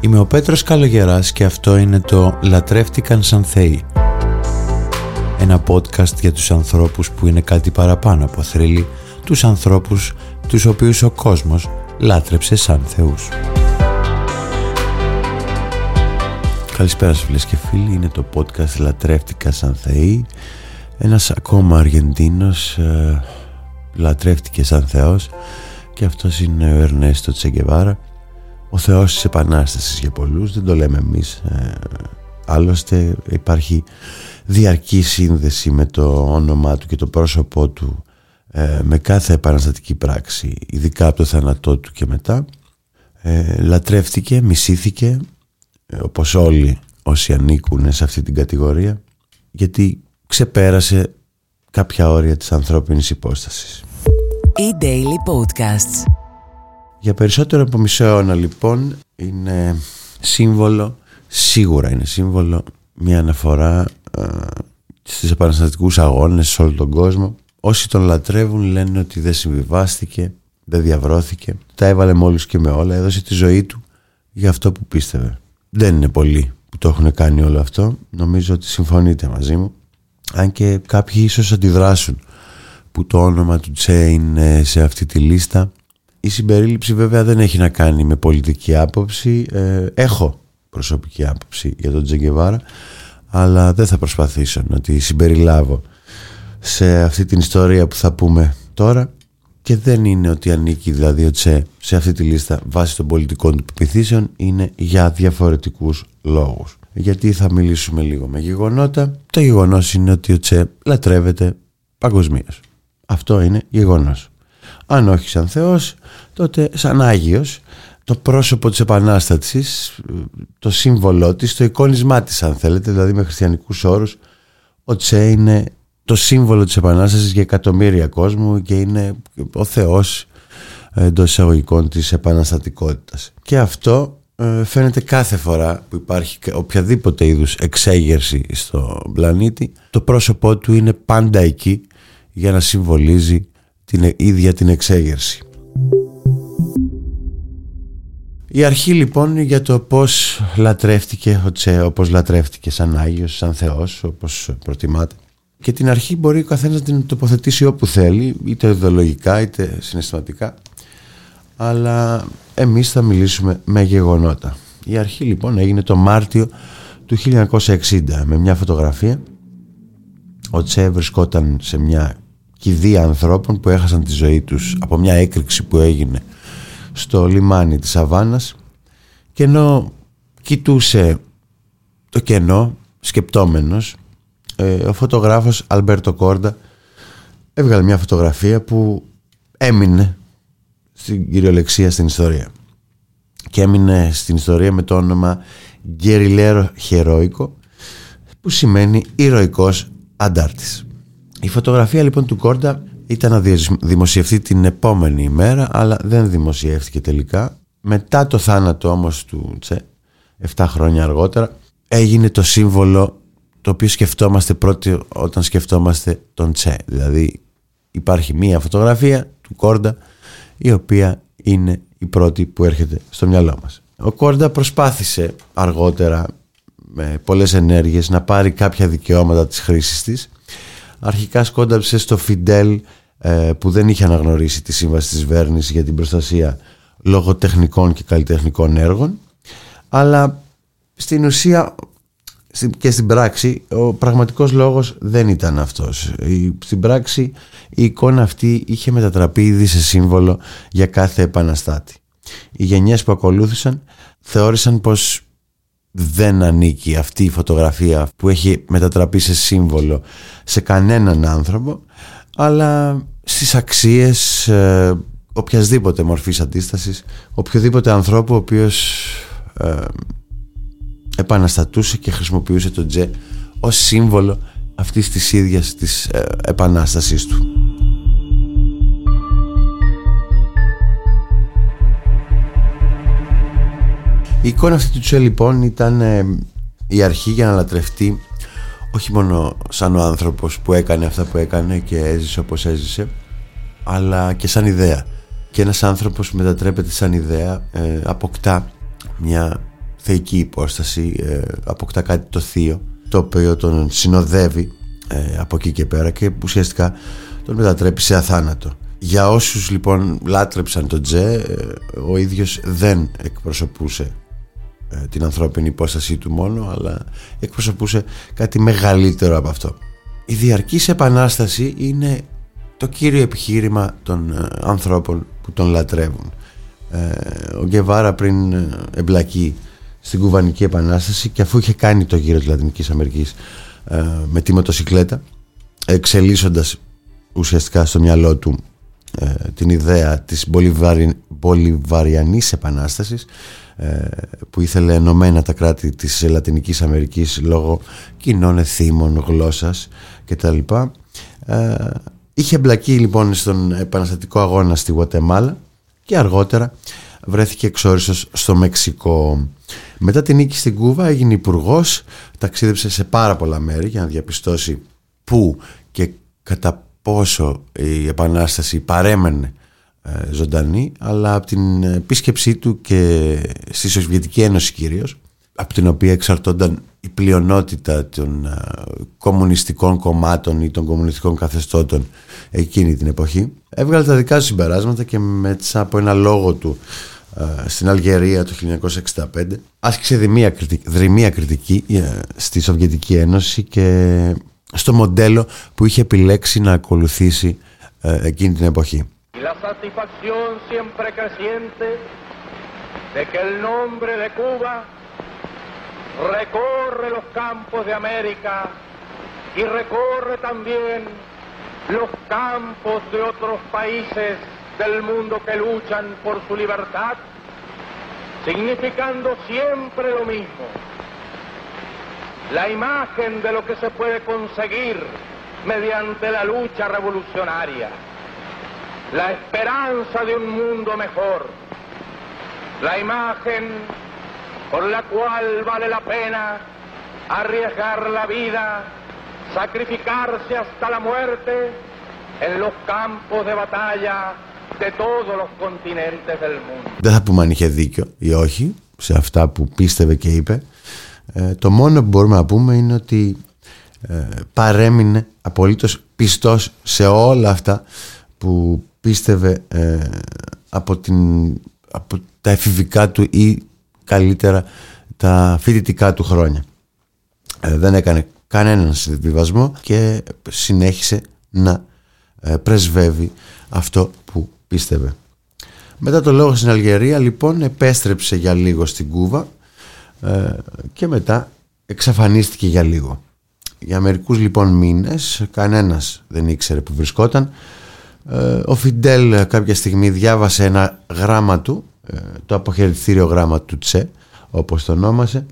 Είμαι ο Πέτρος Καλογεράς και αυτό είναι το «Λατρεύτηκαν σαν θεοί». Ένα podcast για τους ανθρώπους που είναι κάτι παραπάνω από θρύλοι, τους ανθρώπους τους οποίους ο κόσμος λάτρεψε σαν θεούς. Καλησπέρα σας φίλες και φίλοι, είναι το podcast «Λατρεύτηκα σαν θεοί». Ένας ακόμα Αργεντίνος ε, λατρεύτηκε σαν θεός και αυτός είναι ο Ερνέστο Τσεγκεβάρα ο Θεός της Επανάστασης για πολλούς δεν το λέμε εμείς ε, άλλωστε υπάρχει διαρκή σύνδεση με το όνομά του και το πρόσωπό του ε, με κάθε επαναστατική πράξη ειδικά από το θάνατό του και μετά ε, λατρεύτηκε, μισήθηκε ε, όπως όλοι όσοι ανήκουν σε αυτή την κατηγορία γιατί ξεπέρασε κάποια όρια της ανθρώπινης υπόστασης. E-Daily Podcasts Για περισσότερο από μισό αιώνα λοιπόν είναι σύμβολο, σίγουρα είναι σύμβολο μια αναφορά ε, στις επαναστατικούς αγώνες σε όλο τον κόσμο. Όσοι τον λατρεύουν λένε ότι δεν συμβιβάστηκε, δεν διαβρώθηκε, τα έβαλε με όλους και με όλα, έδωσε τη ζωή του για αυτό που πίστευε. Δεν είναι πολλοί που το έχουν κάνει όλο αυτό, νομίζω ότι συμφωνείτε μαζί μου. Αν και κάποιοι ίσως αντιδράσουν που το όνομα του Τσε είναι σε αυτή τη λίστα. Η συμπερίληψη βέβαια δεν έχει να κάνει με πολιτική άποψη. Ε, έχω προσωπική άποψη για τον Τζεγκεβάρα, αλλά δεν θα προσπαθήσω να τη συμπεριλάβω σε αυτή την ιστορία που θα πούμε τώρα και δεν είναι ότι ανήκει δηλαδή ο Τσε σε αυτή τη λίστα βάσει των πολιτικών του πεπιθήσεων είναι για διαφορετικούς λόγους γιατί θα μιλήσουμε λίγο με γεγονότα το γεγονός είναι ότι ο Τσε λατρεύεται παγκοσμίως. αυτό είναι γεγονός αν όχι σαν Θεός τότε σαν Άγιος το πρόσωπο της Επανάστασης το σύμβολό της, το εικόνισμά της αν θέλετε δηλαδή με χριστιανικούς όρους ο Τσε είναι το σύμβολο της Επανάστασης για εκατομμύρια κόσμου και είναι ο Θεός εντός εισαγωγικών της επαναστατικότητας. Και αυτό ε, φαίνεται κάθε φορά που υπάρχει οποιαδήποτε είδους εξέγερση στο πλανήτη το πρόσωπό του είναι πάντα εκεί για να συμβολίζει την ίδια την εξέγερση. Η αρχή λοιπόν για το πώς λατρεύτηκε ο Τσε, όπως λατρεύτηκε σαν Άγιος, σαν Θεός, όπως προτιμάτε. Και την αρχή μπορεί ο καθένας να την τοποθετήσει όπου θέλει, είτε ιδεολογικά είτε συναισθηματικά. Αλλά εμείς θα μιλήσουμε με γεγονότα. Η αρχή λοιπόν έγινε το Μάρτιο του 1960 με μια φωτογραφία. Ο Τσε βρισκόταν σε μια κηδεία ανθρώπων που έχασαν τη ζωή τους από μια έκρηξη που έγινε στο λιμάνι της Αβάνας και ενώ κοιτούσε το κενό σκεπτόμενος ε, ο φωτογράφος Αλμπέρτο Κόρντα έβγαλε μια φωτογραφία που έμεινε στην κυριολεξία στην ιστορία και έμεινε στην ιστορία με το όνομα Γκεριλέρο Χερόικο που σημαίνει ηρωικός αντάρτης. Η φωτογραφία λοιπόν του Κόρντα ήταν να δημοσιευτεί την επόμενη ημέρα αλλά δεν δημοσιεύτηκε τελικά. Μετά το θάνατο όμως του Τσε, 7 χρόνια αργότερα, έγινε το σύμβολο το οποίο σκεφτόμαστε πρώτοι όταν σκεφτόμαστε τον Τσε. Δηλαδή υπάρχει μία φωτογραφία του Κόρντα η οποία είναι η πρώτη που έρχεται στο μυαλό μας. Ο Κόρντα προσπάθησε αργότερα με πολλές ενέργειες να πάρει κάποια δικαιώματα της χρήσης της. Αρχικά σκόνταψε στο Φιντέλ ε, που δεν είχε αναγνωρίσει τη σύμβαση της Βέρνης για την προστασία λογοτεχνικών και καλλιτεχνικών έργων αλλά στην ουσία και στην πράξη ο πραγματικός λόγος δεν ήταν αυτός. Στην πράξη η εικόνα αυτή είχε μετατραπεί ήδη σε σύμβολο για κάθε επαναστάτη. Οι γενιές που ακολούθησαν θεώρησαν πως δεν ανήκει αυτή η φωτογραφία που έχει μετατραπεί σε σύμβολο σε κανέναν άνθρωπο αλλά στις αξίες ε, οποιασδήποτε μορφής αντίστασης οποιοδήποτε ανθρώπου ο οποίος ε, επαναστατούσε και χρησιμοποιούσε τον Τζε ως σύμβολο αυτής της ίδιας της ε, επανάστασης του. Η εικόνα αυτή του Τζε λοιπόν ήταν ε, η αρχή για να λατρευτεί όχι μόνο σαν ο άνθρωπος που έκανε αυτά που έκανε και έζησε όπως έζησε αλλά και σαν ιδέα. Και ένας άνθρωπος που μετατρέπεται σαν ιδέα ε, αποκτά μια θεϊκή υπόσταση ε, αποκτά κάτι το θείο το οποίο τον συνοδεύει ε, από εκεί και πέρα και ουσιαστικά τον μετατρέπει σε αθάνατο. Για όσους λοιπόν λάτρεψαν τον Τζε ε, ο ίδιος δεν εκπροσωπούσε την ανθρώπινη υπόστασή του μόνο αλλά εκπροσωπούσε κάτι μεγαλύτερο από αυτό. Η διαρκής επανάσταση είναι το κύριο επιχείρημα των ανθρώπων που τον λατρεύουν. Ο Γκεβάρα πριν εμπλακεί στην Κουβανική Επανάσταση και αφού είχε κάνει το γύρο της Λατινικής Αμερικής ε, με τη μοτοσυκλέτα εξελίσσοντας ουσιαστικά στο μυαλό του ε, την ιδέα της Μπολιβαρι... Μπολιβαριανής Επανάστασης ε, που ήθελε ενωμένα τα κράτη της Λατινικής Αμερικής λόγω κοινών εθήμων, γλώσσας κτλ. Ε, είχε εμπλακεί λοιπόν στον επαναστατικό αγώνα στη Γουατεμάλα και αργότερα βρέθηκε εξόριστος στο Μεξικό. Μετά την νίκη στην Κούβα έγινε υπουργός, ταξίδεψε σε πάρα πολλά μέρη για να διαπιστώσει πού και κατά πόσο η Επανάσταση παρέμενε ε, ζωντανή αλλά από την επίσκεψή του και στη Σοβιετική Ένωση κυρίως από την οποία εξαρτώνταν η πλειονότητα των ε, κομμουνιστικών κομμάτων ή των κομμουνιστικών καθεστώτων εκείνη την εποχή έβγαλε τα δικά του συμπεράσματα και μέσα από ένα λόγο του ε, στην Αλγερία το 1965 άσκησε δρυμία κριτική, δρυμία κριτική ε, στη Σοβιετική Ένωση και στο μοντέλο που είχε επιλέξει να ακολουθήσει ε, εκείνη την εποχή. La satisfacción siempre creciente de que el nombre de Cuba recorre los campos de América y recorre también los campos de otros países del mundo que luchan por su libertad, significando siempre lo mismo. La imagen de lo que se puede conseguir mediante la lucha revolucionaria, la esperanza de un mundo mejor, la imagen por la cual vale la pena arriesgar la vida, sacrificarse hasta la muerte en los campos de batalla de todos los continentes del mundo. Δεν θα πούμε αν είχε δίκιο ή όχι σε αυτά που πίστευε και είπε. Ε, το μόνο που μπορούμε να πούμε είναι ότι ε, παρέμεινε απολύτως πιστός σε όλα αυτά που πίστευε ε, από, την, από τα εφηβικά του ή καλύτερα τα φοιτητικά του χρόνια. Ε, δεν έκανε κανέναν συμβιβασμό και συνέχισε να ε, πρεσβεύει αυτό που πίστευε. Μετά το λόγο στην Αλγερία λοιπόν επέστρεψε για λίγο στην Κούβα ε, και μετά εξαφανίστηκε για λίγο. Για μερικούς λοιπόν μήνες κανένας δεν ήξερε που βρισκόταν. Ε, ο Φιντέλ κάποια στιγμή διάβασε ένα γράμμα του, το αποχαιρετήριο γράμμα του Τσε όπως το ονόμασε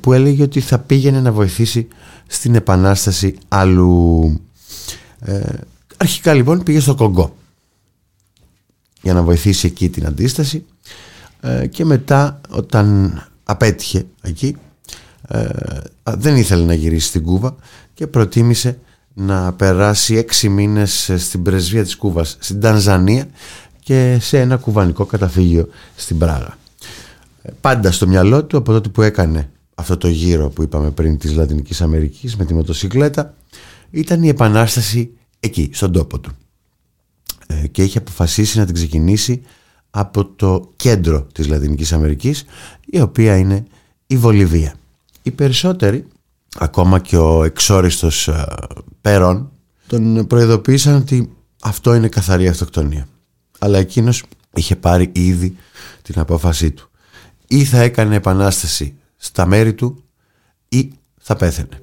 που έλεγε ότι θα πήγαινε να βοηθήσει στην επανάσταση αλλού. Αρχικά λοιπόν πήγε στο Κογκό για να βοηθήσει εκεί την αντίσταση ε, και μετά όταν απέτυχε εκεί ε, δεν ήθελε να γυρίσει στην Κούβα και προτίμησε να περάσει έξι μήνες στην πρεσβεία της Κούβας στην Τανζανία και σε ένα κουβανικό καταφύγιο στην Πράγα. Ε, πάντα στο μυαλό του από τότε που έκανε αυτό το γύρο που είπαμε πριν της Λατινικής Αμερικής με τη μοτοσυκλέτα ήταν η επανάσταση εκεί, στον τόπο του. Ε, και είχε αποφασίσει να την ξεκινήσει από το κέντρο της Λατινικής Αμερικής η οποία είναι η Βολιβία. Οι περισσότεροι, ακόμα και ο εξόριστος ε, Πέρον, τον προειδοποίησαν ότι αυτό είναι καθαρή αυτοκτονία. Αλλά εκείνος είχε πάρει ήδη την απόφασή του. Ή θα έκανε επανάσταση στα μέρη του ή θα πέθαινε.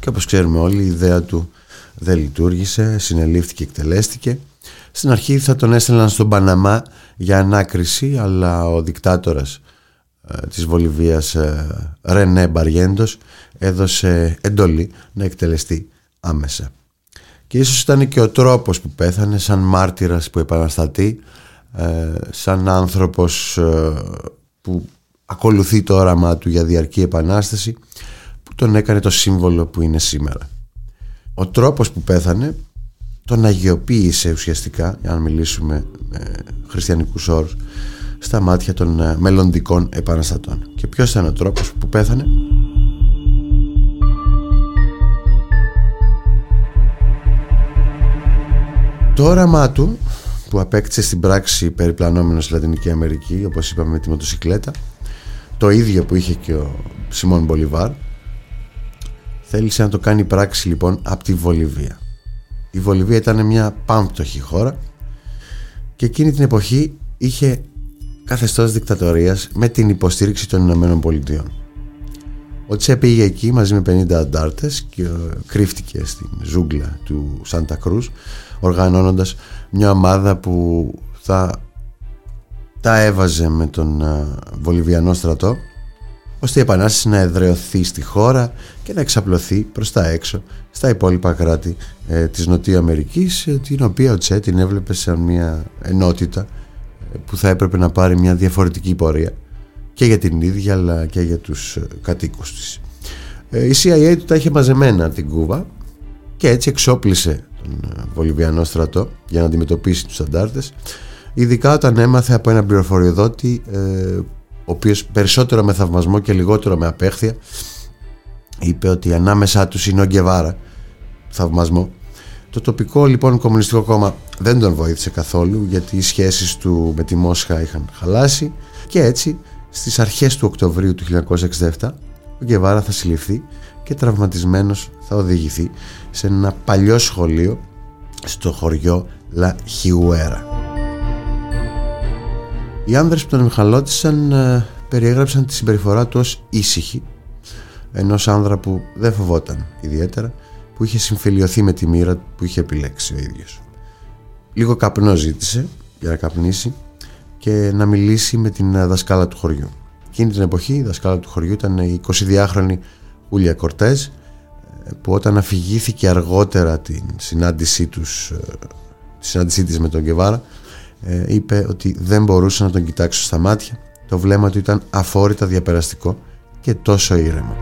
Και όπως ξέρουμε όλοι η ιδέα του δεν λειτουργήσε, συνελήφθηκε, εκτελέστηκε. Στην αρχή θα τον έστελναν στον Παναμά για ανάκριση, αλλά ο δικτάτορας ε, της Βολιβίας ε, Ρενέ Μπαριέντος έδωσε εντολή να εκτελεστεί άμεσα. Και ίσως ήταν και ο τρόπος που πέθανε σαν μάρτυρας που επαναστατεί, ε, σαν άνθρωπος που ακολουθεί το όραμά του για διαρκή επανάσταση που τον έκανε το σύμβολο που είναι σήμερα. Ο τρόπος που πέθανε τον αγιοποίησε ουσιαστικά, αν μιλήσουμε με χριστιανικούς όρους, στα μάτια των ε, μελλοντικών επαναστατών. Και ποιος ήταν ο τρόπος που πέθανε; Το όραμά του που απέκτησε στην πράξη περιπλανόμενος στη Λατινική Αμερική όπως είπαμε με τη μοτοσυκλέτα το ίδιο που είχε και ο Σιμών Μπολιβάρ θέλησε να το κάνει πράξη λοιπόν από τη Βολιβία. Η Βολιβία ήταν μια πάμπτωχη χώρα και εκείνη την εποχή είχε καθεστώς δικτατορίας με την υποστήριξη των Ηνωμένων Πολιτειών ο Τσε πήγε εκεί μαζί με 50 αντάρτες και κρύφτηκε στην ζούγκλα του Σάντα Κρούς οργανώνοντας μια ομάδα που θα τα έβαζε με τον Βολιβιανό στρατό ώστε η Επανάσταση να εδρεωθεί στη χώρα και να εξαπλωθεί προς τα έξω στα υπόλοιπα κράτη ε, της Νοτιού Αμερικής ε, την οποία ο Τσε την έβλεπε σαν μια ενότητα ε, που θα έπρεπε να πάρει μια διαφορετική πορεία και για την ίδια αλλά και για τους ε, κατοίκους της. Η CIA του τα είχε μαζεμένα την Κούβα και έτσι εξόπλησε τον Βολιβιανό στρατό για να αντιμετωπίσει τους αντάρτες. Ειδικά όταν έμαθε από ένα πληροφοριοδότη ο οποίος περισσότερο με θαυμασμό και λιγότερο με απέχθεια είπε ότι ανάμεσά τους είναι ο Γκεβάρα. Θαυμασμό. Το τοπικό λοιπόν κομμουνιστικό κόμμα δεν τον βοήθησε καθόλου γιατί οι σχέσεις του με τη Μόσχα είχαν χαλάσει. Και έτσι στις αρχές του Οκτωβρίου του 1967 ο Γκεβάρα θα συλληφθεί και τραυματισμένος θα οδηγηθεί σε ένα παλιό σχολείο στο χωριό Λα Χιουέρα. Οι άνδρες που τον μιχαλώτησαν ε, περιέγραψαν τη συμπεριφορά του ως ήσυχη ενός άνδρα που δεν φοβόταν ιδιαίτερα που είχε συμφιλειωθεί με τη μοίρα που είχε επιλέξει ο ίδιος. Λίγο καπνό ζήτησε για να καπνίσει και να μιλήσει με την ε, δασκάλα του χωριού. Εκείνη την εποχή η δασκάλα του χωριού ήταν η 22χρονη Ούλια Κορτέζ ε, που όταν αφηγήθηκε αργότερα την συνάντησή, τους, τη συνάντησή της με τον Κεβάρα ε, είπε ότι δεν μπορούσε να τον κοιτάξω στα μάτια. Το βλέμμα του ήταν αφόρητα διαπεραστικό και τόσο ήρεμο.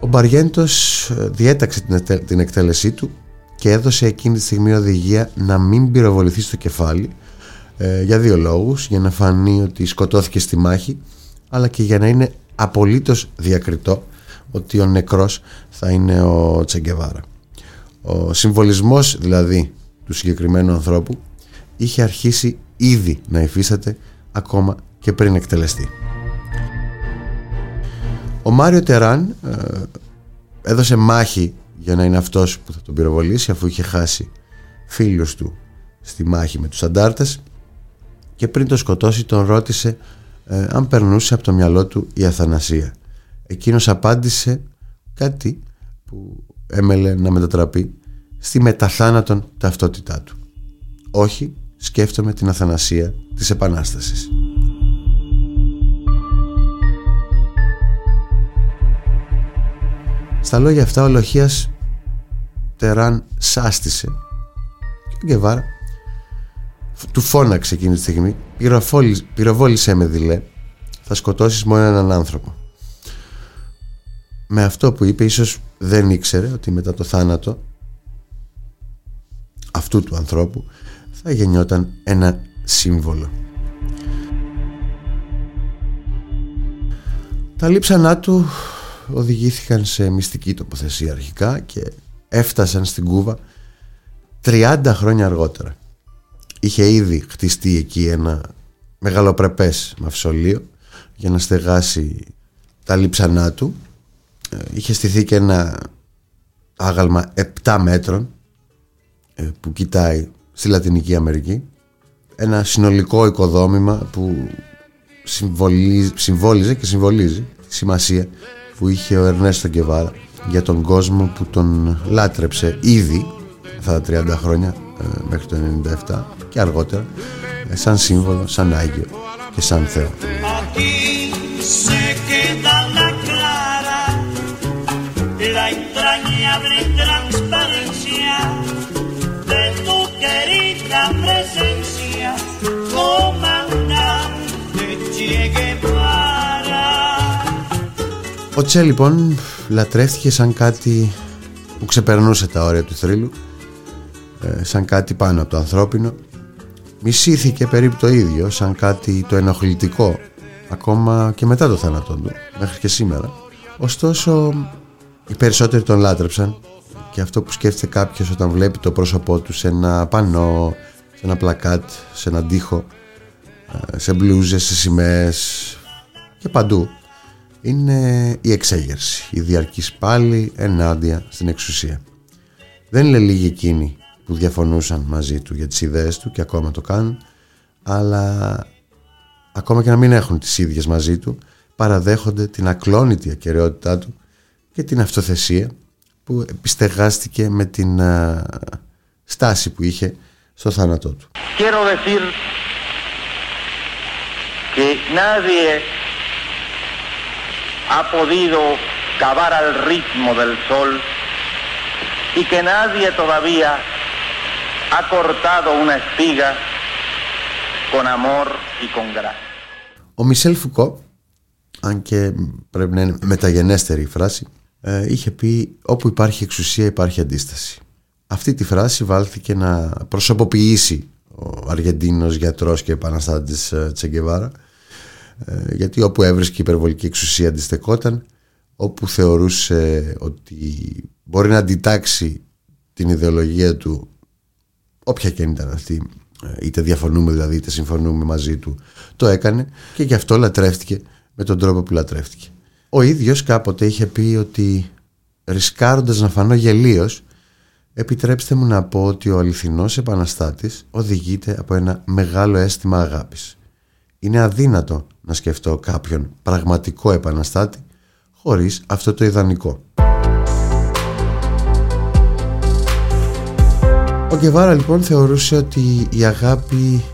Ο Μπαριέντος ε, διέταξε την εκτέλεσή του και έδωσε εκείνη τη στιγμή οδηγία να μην πυροβοληθεί στο κεφάλι ε, για δύο λόγους. Για να φανεί ότι σκοτώθηκε στη μάχη αλλά και για να είναι απολύτως διακριτό ότι ο νεκρός θα είναι ο Τσεγκεβάρα ο συμβολισμός δηλαδή του συγκεκριμένου ανθρώπου είχε αρχίσει ήδη να υφίσταται ακόμα και πριν εκτελεστεί. Ο Μάριο Τεράν ε, έδωσε μάχη για να είναι αυτός που θα τον πυροβολήσει αφού είχε χάσει φίλους του στη μάχη με τους αντάρτες και πριν το σκοτώσει τον ρώτησε ε, αν περνούσε από το μυαλό του η αθανασία. Εκείνος απάντησε κάτι που έμελε να μετατραπεί στη μεταθάνατον ταυτότητά του. Όχι, σκέφτομαι την αθανασία της Επανάστασης. Στα λόγια αυτά ο Λοχίας τεράν σάστησε και ο Γκεβάρα του φώναξε εκείνη τη στιγμή πυροβόλησέ με δειλέ θα σκοτώσεις μόνο έναν άνθρωπο με αυτό που είπε ίσως δεν ήξερε ότι μετά το θάνατο αυτού του ανθρώπου θα γεννιόταν ένα σύμβολο. Τα λείψανά του οδηγήθηκαν σε μυστική τοποθεσία αρχικά και έφτασαν στην Κούβα 30 χρόνια αργότερα. Είχε ήδη χτιστεί εκεί ένα μεγαλοπρεπές μαυσολείο για να στεγάσει τα λείψανά του. Ε, είχε στηθεί και ένα άγαλμα 7 μέτρων ε, που κοιτάει στη Λατινική Αμερική ένα συνολικό οικοδόμημα που συμβόλιζε και συμβολίζει τη σημασία που είχε ο Ερνέστο Γκεβάρα για τον κόσμο που τον λάτρεψε ήδη αυτά τα 30 χρόνια ε, μέχρι το 97 και αργότερα ε, σαν σύμβολο, σαν Άγιο και σαν Θεό. Ο Τσε λοιπόν λατρεύτηκες σαν κάτι που ξεπερνούσε τα όρια του θρύλου ε, σαν κάτι πάνω από το ανθρώπινο. Μισήθηκε περίπου το ίδιο σαν κάτι το ενοχλητικό ακόμα και μετά το θάνατό του μέχρι και σήμερα. Ωστόσο οι περισσότεροι τον λάτρεψαν και αυτό που σκέφτεται κάποιος όταν βλέπει το πρόσωπό του σε ένα πανό, σε ένα πλακάτ, σε έναν τοίχο ε, σε μπλούζες, σε σημαίες και παντού είναι η εξέγερση, η διαρκής πάλι ενάντια στην εξουσία. Δεν είναι λίγοι εκείνοι που διαφωνούσαν μαζί του για τις ιδέες του και ακόμα το κάνουν, αλλά ακόμα και να μην έχουν τις ίδιες μαζί του, παραδέχονται την ακλόνητη ακαιρεότητά του και την αυτοθεσία που επιστεγάστηκε με την στάση που είχε στο θάνατό του. Quiero decir que nadie ha podido cavar al ritmo del sol y que nadie todavía ha cortado una espiga con amor y con gracia. Ο Μισελ Φουκό, αν και πρέπει να είναι μεταγενέστερη η φράση, ε, είχε πει όπου υπάρχει εξουσία υπάρχει αντίσταση. Αυτή τη φράση βάλθηκε να προσωποποιήσει ο Αργεντίνος γιατρός και επαναστάτης ε, Τσεγκεβάρα ε, γιατί όπου έβρισκε υπερβολική εξουσία αντιστεκόταν όπου θεωρούσε ότι μπορεί να αντιτάξει την ιδεολογία του όποια και ήταν αυτή είτε διαφωνούμε δηλαδή είτε συμφωνούμε μαζί του το έκανε και γι' αυτό λατρεύτηκε με τον τρόπο που λατρεύτηκε ο ίδιος κάποτε είχε πει ότι ρισκάροντας να φανώ γελίος επιτρέψτε μου να πω ότι ο αληθινός επαναστάτης οδηγείται από ένα μεγάλο αίσθημα αγάπης. Είναι αδύνατο να σκεφτώ κάποιον πραγματικό επαναστάτη χωρίς αυτό το ιδανικό. Ο Γκεβάρα λοιπόν θεωρούσε ότι η αγάπη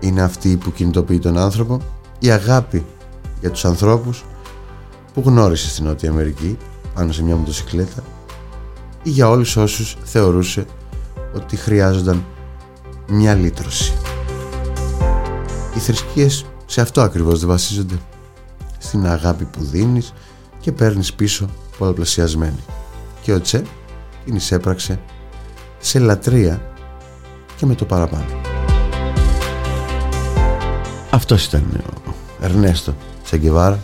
είναι αυτή που κινητοποιεί τον άνθρωπο, η αγάπη για τους ανθρώπους που γνώρισε στην Νότια Αμερική πάνω σε μια μοτοσυκλέτα ή για όλους όσους θεωρούσε ότι χρειάζονταν μια λύτρωση. Οι θρησκείες σε αυτό ακριβώς δεν βασίζονται στην αγάπη που δίνεις και παίρνεις πίσω πολλαπλασιασμένη. Και ο Τσε την εισέπραξε σε λατρεία και με το παραπάνω. Αυτός ήταν ο Ερνέστο Τσεγκεβάρα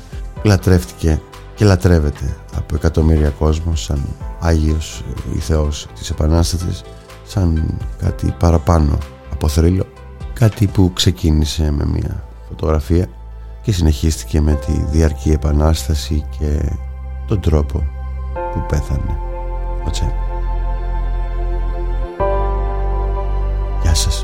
λατρεύτηκε και λατρεύεται από εκατομμύρια κόσμος σαν Άγιος ή Θεός της Επανάστατης σαν κάτι παραπάνω από θρύλο κάτι που ξεκίνησε με μια φωτογραφία και συνεχίστηκε με τη διαρκή επανάσταση και τον τρόπο που πέθανε ο Τσε. Γεια σας.